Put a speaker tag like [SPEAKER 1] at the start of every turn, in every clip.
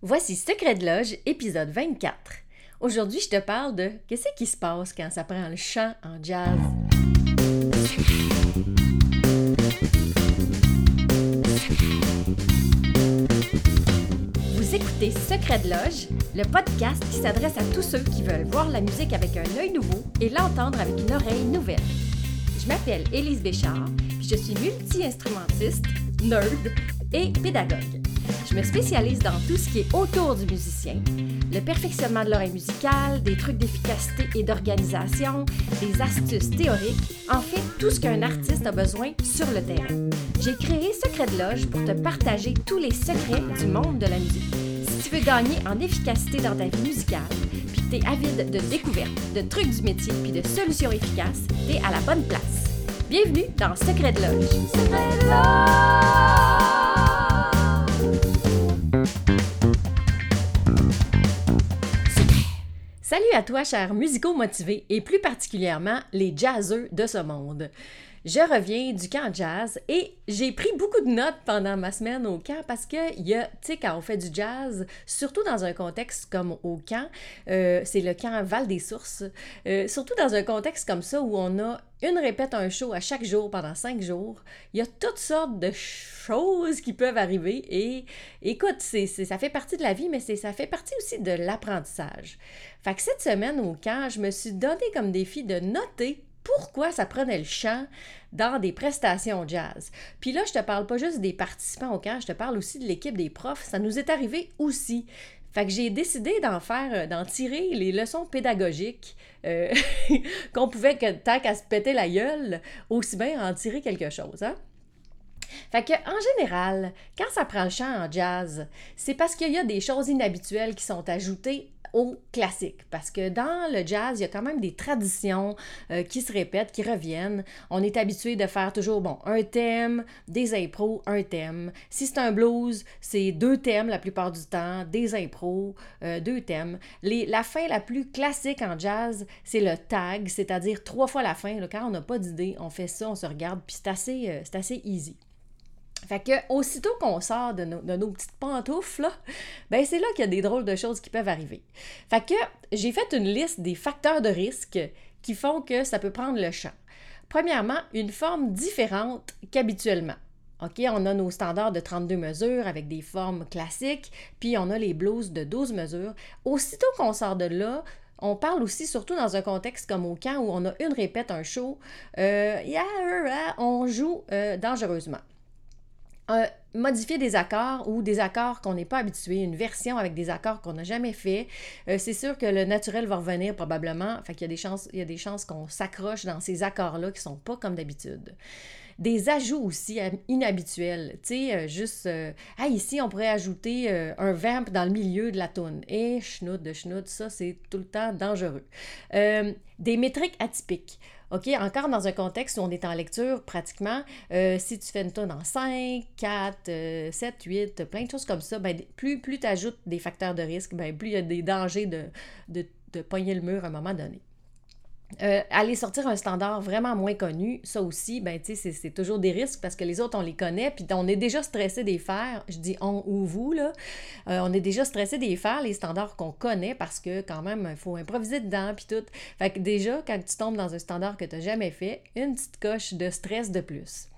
[SPEAKER 1] Voici Secret de Loge, épisode 24. Aujourd'hui, je te parle de qu'est-ce qui se passe quand ça prend le chant en jazz? Vous écoutez Secret de Loge, le podcast qui s'adresse à tous ceux qui veulent voir la musique avec un œil nouveau et l'entendre avec une oreille nouvelle. Je m'appelle Élise Béchard, puis je suis multi-instrumentiste, nerd et pédagogue. Me spécialise dans tout ce qui est autour du musicien, le perfectionnement de l'oreille musicale, des trucs d'efficacité et d'organisation, des astuces théoriques, en fait tout ce qu'un artiste a besoin sur le terrain. J'ai créé Secret de Loge pour te partager tous les secrets du monde de la musique. Si tu veux gagner en efficacité dans ta vie musicale, puis que tu es avide de découvertes, de trucs du métier puis de solutions efficaces, tu es à la bonne place. Bienvenue dans Secret de. Secret de Loge! Salut à toi, chers musicaux motivés et plus particulièrement les jazzeux de ce monde. Je reviens du camp jazz et j'ai pris beaucoup de notes pendant ma semaine au camp parce que, tu sais, quand on fait du jazz, surtout dans un contexte comme au camp, euh, c'est le camp Val des Sources, euh, surtout dans un contexte comme ça où on a une répète, un show à chaque jour pendant cinq jours, il y a toutes sortes de choses qui peuvent arriver et écoute, c'est, ça fait partie de la vie, mais ça fait partie aussi de l'apprentissage. Fait que cette semaine au camp, je me suis donné comme défi de noter pourquoi ça prenait le chant dans des prestations jazz. Puis là, je te parle pas juste des participants au camp, je te parle aussi de l'équipe des profs. Ça nous est arrivé aussi. Fait que j'ai décidé d'en faire, euh, d'en tirer les leçons pédagogiques euh, qu'on pouvait, que, tant qu'à se péter la gueule, aussi bien en tirer quelque chose. Hein? Fait que, en général, quand ça prend le chant en jazz, c'est parce qu'il y a des choses inhabituelles qui sont ajoutées au classique. Parce que dans le jazz, il y a quand même des traditions euh, qui se répètent, qui reviennent. On est habitué de faire toujours, bon, un thème, des impros, un thème. Si c'est un blues, c'est deux thèmes la plupart du temps, des impros, euh, deux thèmes. Les, la fin la plus classique en jazz, c'est le tag, c'est-à-dire trois fois la fin. Là, quand on n'a pas d'idée, on fait ça, on se regarde, puis c'est assez, euh, assez easy. Fait que aussitôt qu'on sort de, nos petites pantoufles, là, ben c'est là qu'il y a des drôles de choses qui peuvent arriver. Fait que j'ai fait une liste des facteurs de risque qui font que ça peut prendre le champ. Premièrement, une forme différente qu'habituellement. OK, on a nos standards de 32 mesures avec des formes classiques, puis on a les blues de 12 mesures. Aussitôt qu'on sort de là, on parle aussi, surtout dans un contexte comme au camp où on a une répète, un show, euh, on joue euh, dangereusement. Modifier des accords ou des accords qu'on n'est pas habitué, une version avec des accords qu'on n'a jamais fait, euh, c'est sûr que le naturel va revenir probablement. Y a des chances, il y a des chances qu'on s'accroche dans ces accords-là qui sont pas comme d'habitude. Des ajouts aussi inhabituels. Tu sais, euh, juste, ah, ici, on pourrait ajouter un vamp dans le milieu de la toune. Et schnout de schnout, ça, c'est tout le temps dangereux. des métriques atypiques. OK, encore dans un contexte où on est en lecture, pratiquement, euh, si tu fais une tonne en 5, 4, 7, 8, plein de choses comme ça, ben, plus, plus tu ajoutes des facteurs de risque, ben, plus il y a des dangers de, de, de pogner le mur à un moment donné. Euh, aller sortir un standard vraiment moins connu, ça aussi, ben, c'est toujours des risques parce que les autres, on les connaît, puis on est déjà stressé des faire. Je dis on ou vous, là. Euh, on est déjà stressé des faire, les standards qu'on connaît, parce que quand même, il faut improviser dedans, puis tout. Fait que déjà, quand tu tombes dans un standard que tu n'as jamais fait, une petite coche de stress de plus.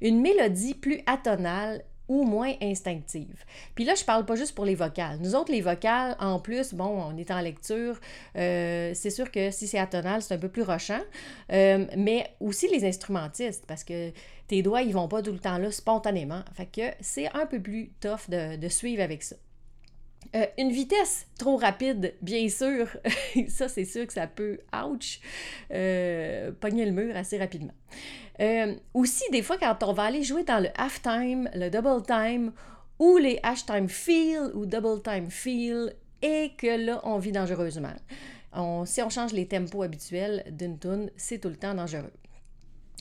[SPEAKER 1] Une mélodie plus atonale ou moins instinctive. Puis là, je parle pas juste pour les vocales. Nous autres, les vocales, en plus, bon, on est en lecture, euh, c'est sûr que si c'est atonal, c'est un peu plus rochant, euh, mais aussi les instrumentistes, parce que tes doigts, ils vont pas tout le temps là spontanément. Fait que c'est un peu plus tough de, de suivre avec ça. Euh, une vitesse trop rapide, bien sûr, ça c'est sûr que ça peut, ouch, euh, le mur assez rapidement. Euh, aussi, des fois, quand on va aller jouer dans le half-time, le double time, ou les hash-time feel ou double time feel, et que là, on vit dangereusement. si on change les tempos habituels d'une tune, c'est tout le temps dangereux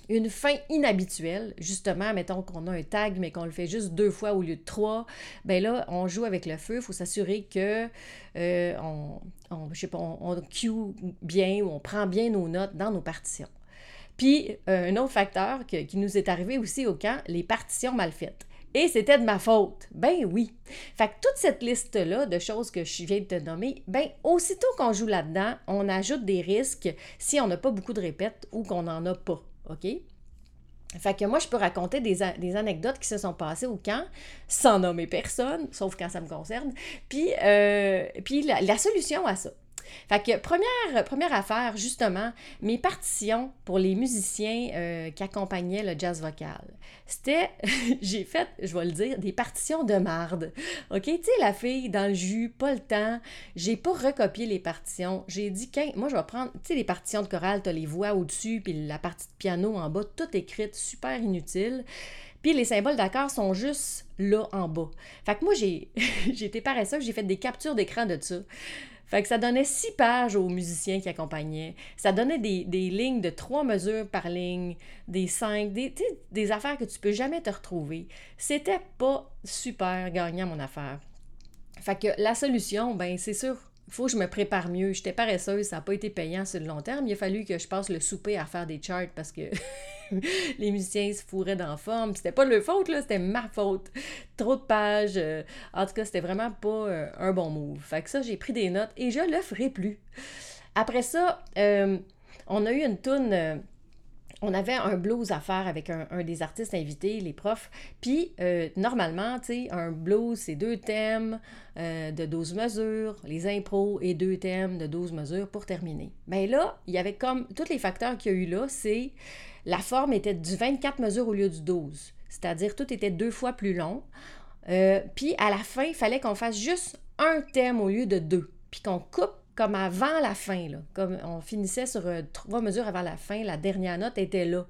[SPEAKER 1] une fin inhabituelle, justement, mettons qu'on a un tag, mais qu'on le fait juste deux fois au lieu de trois, ben là, on joue avec le feu. Il faut s'assurer que euh, on, je on, cue bien ou on prend bien nos notes dans nos partitions. Puis, euh, un autre facteur qui nous est arrivé aussi au camp, les partitions mal faites. Et c'était de ma faute. Ben oui. Fait que toute cette liste-là de choses que je viens de te nommer, ben aussitôt qu'on joue là-dedans, on ajoute des risques si on n'a pas beaucoup de répètes ou qu'on n'en a pas. OK? Fait que moi, je peux raconter des, anecdotes qui se sont passées au camp sans nommer personne, sauf quand ça me concerne. Puis, euh, puis la, solution à ça. Fait que première, première affaire, justement, mes partitions pour les musiciens euh, qui accompagnaient le jazz vocal. C'était, j'ai fait, je vais le dire, des partitions de marde. OK? Tu sais, la fille dans le jus, pas le temps. J'ai pas recopié les partitions. J'ai dit, moi, je vais prendre, tu sais, les partitions de chorale, t'as les voix au-dessus, puis la partie de piano en bas, tout écrite, super inutile. Puis les symboles d'accord sont juste là en bas. Fait que moi, j'ai, j'ai été paresseuse, j'ai fait des captures d'écran de ça. Fait que ça donnait six pages aux musiciens qui accompagnaient. Ça donnait des, lignes de trois mesures par ligne, des cinq, des, des affaires que tu peux jamais te retrouver. C'était pas super gagnant, mon affaire. Fait que la solution, ben c'est sûr, faut que je me prépare mieux. J'étais paresseuse, ça n'a pas été payant sur le long terme. Il a fallu que je passe le souper à faire des charts parce que les musiciens se fourraient dans la forme. C'était pas leur faute, là, c'était ma faute. Trop de pages. Euh, en tout cas, c'était vraiment pas euh, un bon move. Fait que ça, j'ai pris des notes et je le ferai plus. Après ça, euh, on a eu une toune on avait un blues à faire avec un, des artistes invités, les profs. Puis, euh, normalement, tu un blues, c'est deux thèmes euh, de 12 mesures, les impros et deux thèmes de 12 mesures pour terminer. Mais là, il y avait comme, tous les facteurs qu'il y a eu là, c'est la forme était du 24 mesures au lieu du 12. C'est-à-dire, tout était deux fois plus long. Euh, puis, à la fin, il fallait qu'on fasse juste un thème au lieu de deux. Puis qu'on coupe comme avant la fin. Comme on finissait sur euh, trois mesures avant la fin, la dernière note était là.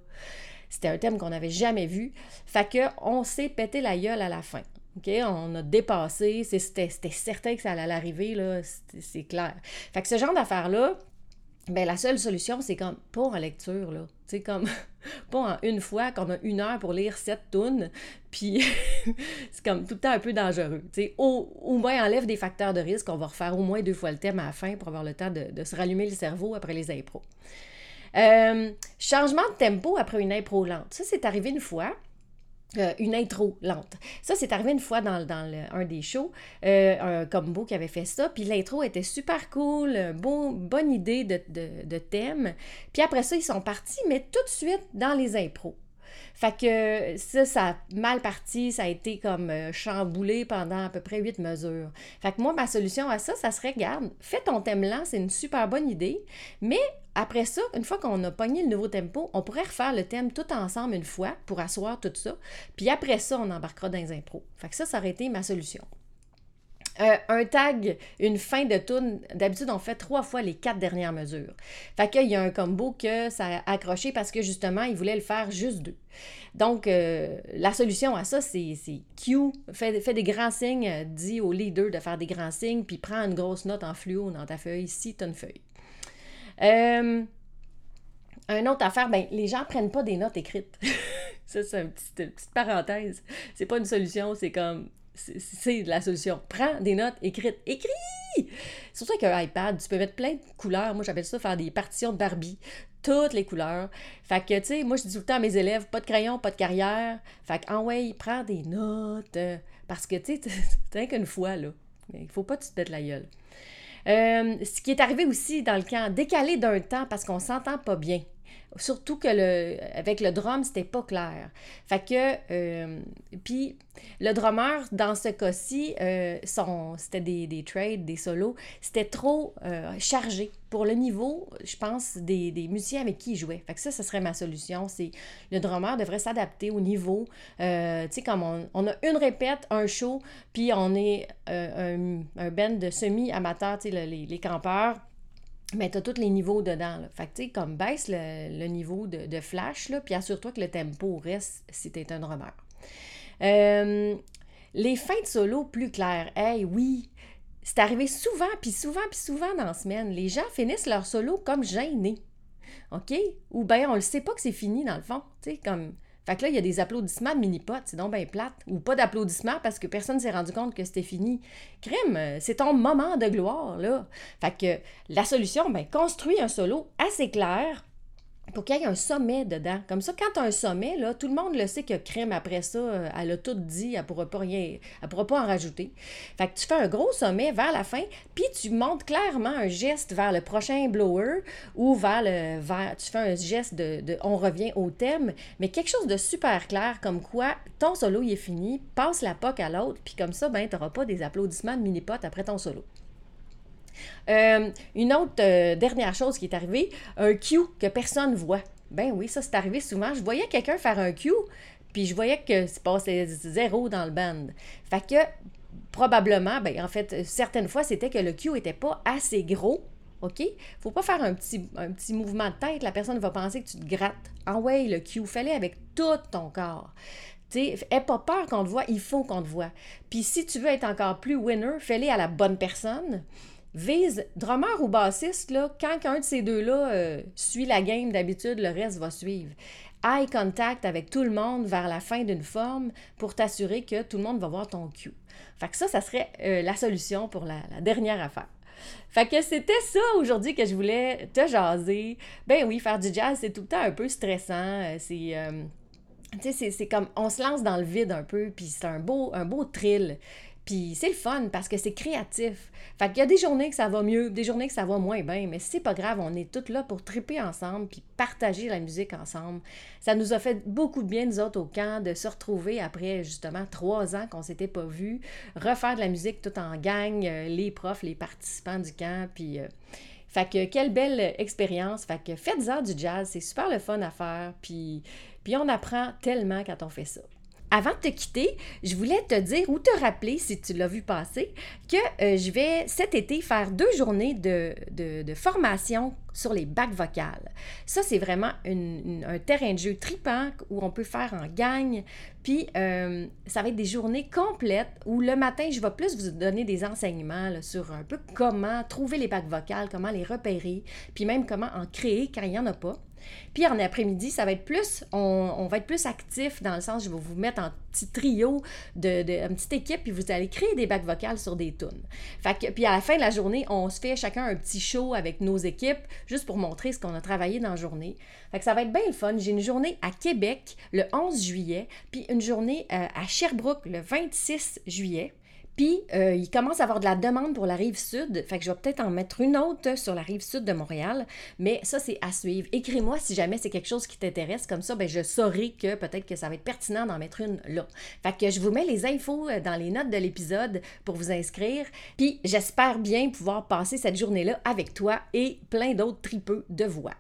[SPEAKER 1] C'était un thème qu'on n'avait jamais vu. Fait que on s'est pété la gueule à la fin. On a dépassé. C'était certain que ça allait arriver, là. C'est clair. Fait que ce genre d'affaires-là, ben la seule solution, c'est comme pas en lecture, là. C'est comme pas en une fois qu'on a une heure pour lire sept tonnes, puis c'est comme tout le temps un peu dangereux. sais au, au moins, enlève des facteurs de risque. On va refaire au moins deux fois le thème à la fin pour avoir le temps de, se rallumer le cerveau après les impros. Euh, changement de tempo après une impro lente. Ça, c'est arrivé une fois. Euh, une intro lente. Ça, c'est arrivé une fois dans, un des shows, euh, un combo qui avait fait ça, puis l'intro était super cool, bon, bonne idée de, de, thème. Puis après ça, ils sont partis, mais tout de suite dans les impros. Fait que ça, ça a mal parti, ça a été comme euh, chamboulé pendant à peu près huit mesures. Fait que moi, ma solution à ça, ça serait, garde, fais ton thème lent, c'est une super bonne idée, mais après ça, une fois qu'on a pogné le nouveau tempo, on pourrait refaire le thème tout ensemble une fois pour asseoir tout ça, puis après ça, on embarquera dans les impros. Fait que ça, ça aurait été ma solution. Euh, un tag, une fin de tune, d'habitude, on fait trois fois les quatre dernières mesures. Fait qu'il y a un combo que ça a accroché parce que justement, il voulait le faire juste deux. Donc, euh, la solution à ça, c'est Q, fait, des grands signes, dit au leader de faire des grands signes, puis prends une grosse note en fluo dans ta feuille si tu as une feuille. Euh, un autre affaire, ben, les gens prennent pas des notes écrites. ça, c'est une petite, petite parenthèse. C'est pas une solution, c'est comme c'est la solution. Prends des notes écrites. Écris! Surtout avec un iPad, tu peux mettre plein de couleurs. Moi, j'appelle ça faire des partitions de Barbie. Toutes les couleurs. Fait que, tu sais, moi, je dis tout le temps à mes élèves, pas de crayon, pas de carrière. Fait que, en ouais, prends des notes. parce que, tu sais, t'as qu'une fois, là. Il faut pas que tu te mettes la gueule. Euh, ce qui est arrivé aussi dans le camp, décalé d'un temps parce qu'on s'entend pas bien. Surtout que le, avec le drum, c'était pas clair. Fait euh, puis le drummer, dans ce cas-ci, euh, c'était des, des, trades, des solos, c'était trop euh, chargé pour le niveau, je pense, des, des, musiciens avec qui il jouait. Fait ça, ce serait ma solution. C'est le drummer devrait s'adapter au niveau. tu sais, comme on, on, a une répète, un show, puis on est un, un band de semi-amateurs, tu sais, les, les campeurs mais tu as tous les niveaux dedans. Là. Fait que, tu comme baisse le, niveau de, flash, puis assure-toi que le tempo reste si tu es un drummer. Euh, les fins de solo plus claires. Hey, oui, c'est arrivé souvent, puis souvent, puis souvent dans la semaine. Les gens finissent leur solo comme gênés. OK? Ou bien on le sait pas que c'est fini dans le fond. Tu sais, comme fait que là, il y a des applaudissements de mini-potes, c'est donc bien plate. Ou pas d'applaudissements parce que personne ne s'est rendu compte que c'était fini. Crime, c'est ton moment de gloire, là. Fait que la solution, ben, construis un solo assez clair pour qu'il y ait un sommet dedans. Comme ça, quand tu as un sommet, là, tout le monde le sait que crème après ça, euh, elle a tout dit, elle ne pourra pas rien, elle pourra pas en rajouter. Fait tu fais un gros sommet vers la fin, puis tu montres clairement un geste vers le prochain blower ou vers le vers, tu fais un geste de, on revient au thème, mais quelque chose de super clair comme quoi ton solo il est fini, passe la poque à l'autre, puis comme ça, ben, tu n'auras pas des applaudissements de mini-pot après ton solo. Euh, une autre euh, dernière chose qui est arrivée, un cue que personne voit. Ben oui, ça c'est arrivé souvent. Je voyais quelqu'un faire un cue, puis je voyais que c'est passé zéro dans le band. Fait que probablement, ben en fait, certaines fois, c'était que le cue n'était pas assez gros. OK? Faut pas faire un petit, petit mouvement de tête. La personne va penser que tu te grattes. En way, le cue, fais-le avec tout ton corps. T'sais, aie pas peur qu'on te voit, il faut qu'on te voit. Puis si tu veux être encore plus winner, fais-le à la bonne personne vise drummer ou bassiste, là, quand un de ces deux-là euh, suit la game d'habitude, le reste va suivre. Eye contact avec tout le monde vers la fin d'une forme pour t'assurer que tout le monde va voir ton cue. Fait que ça, ça serait euh, la solution pour la, dernière affaire. Fait que c'était ça aujourd'hui que je voulais te jaser. Ben oui, faire du jazz, c'est tout le temps un peu stressant. Euh, c'est. tu sais, c'est comme on se lance dans le vide un peu, puis c'est un beau, un beau thrill. Puis c'est le fun parce que c'est créatif. Fait qu'il y a des journées que ça va mieux, des journées que ça va moins bien, mais c'est pas grave, on est toutes là pour triper ensemble puis partager la musique ensemble. Ça nous a fait beaucoup de bien, nous autres, au camp, de se retrouver après justement trois ans qu'on s'était pas vus, refaire de la musique tout en gang, euh, les profs, les participants du camp, puis... Euh, fait que quelle belle expérience. Fait que faites-en du jazz, c'est super le fun à faire, puis, puis on apprend tellement quand on fait ça. Avant de te quitter, je voulais te dire ou te rappeler, si tu l'as vu passer, que euh, je vais cet été faire deux journées de, formation sur les bacs vocales. Ça, c'est vraiment un terrain de jeu tripant où on peut faire en gang. Puis, euh, ça va être des journées complètes où le matin, je vais plus vous donner des enseignements sur un peu comment trouver les bacs vocales, comment les repérer, puis même comment en créer quand il n'y en a pas. Puis en après-midi, ça va être plus, on, va être plus actif dans le sens, je vais vous mettre en petit trio, de, de une petite équipe, puis vous allez créer des bacs vocales sur des tunes. Puis à la fin de la journée, on se fait chacun un petit show avec nos équipes, juste pour montrer ce qu'on a travaillé dans la journée. Fait que ça va être bien le fun. J'ai une journée à Québec le 11 juillet, puis une journée euh, à Sherbrooke le 26 juillet. Puis, euh, il commence à avoir de la demande pour la rive sud. Fait que je vais peut-être en mettre une autre sur la rive sud de Montréal. Mais ça, c'est à suivre. Écris-moi si jamais c'est quelque chose qui t'intéresse. Comme ça, ben, je saurai que peut-être que ça va être pertinent d'en mettre une là. Fait que je vous mets les infos euh, dans les notes de l'épisode pour vous inscrire. Puis, j'espère bien pouvoir passer cette journée-là avec toi et plein d'autres tripeux de voix.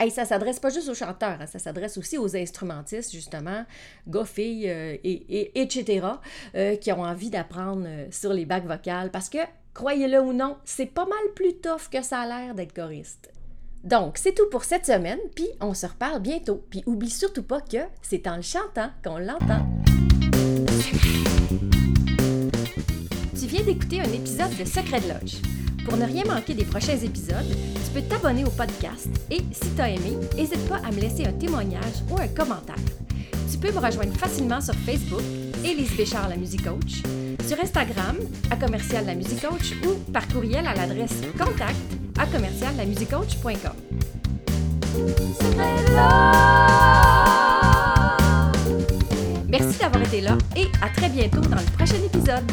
[SPEAKER 1] Hey, ça s'adresse pas juste aux chanteurs, hein, ça s'adresse aussi aux instrumentistes, justement, gars, filles, euh, et, etc., euh, qui ont envie d'apprendre euh, sur les bacs vocales. Parce que, croyez-le ou non, c'est pas mal plus tough que ça a l'air d'être choriste. Donc, c'est tout pour cette semaine, puis on se reparle bientôt. Puis oublie surtout pas que c'est en le chantant qu'on l'entend. Tu viens d'écouter un épisode de Secret de Loge. Pour ne rien manquer des prochains épisodes, tu peux t'abonner au podcast et, si tu as aimé, n'hésite pas à me laisser un témoignage ou un commentaire. Tu peux me rejoindre facilement sur Facebook, Élise Béchard, la musique coach, sur Instagram, à commercial la musique coach ou par courriel à l'adresse contact à commercial la Merci d'avoir été là et à très bientôt dans le prochain épisode.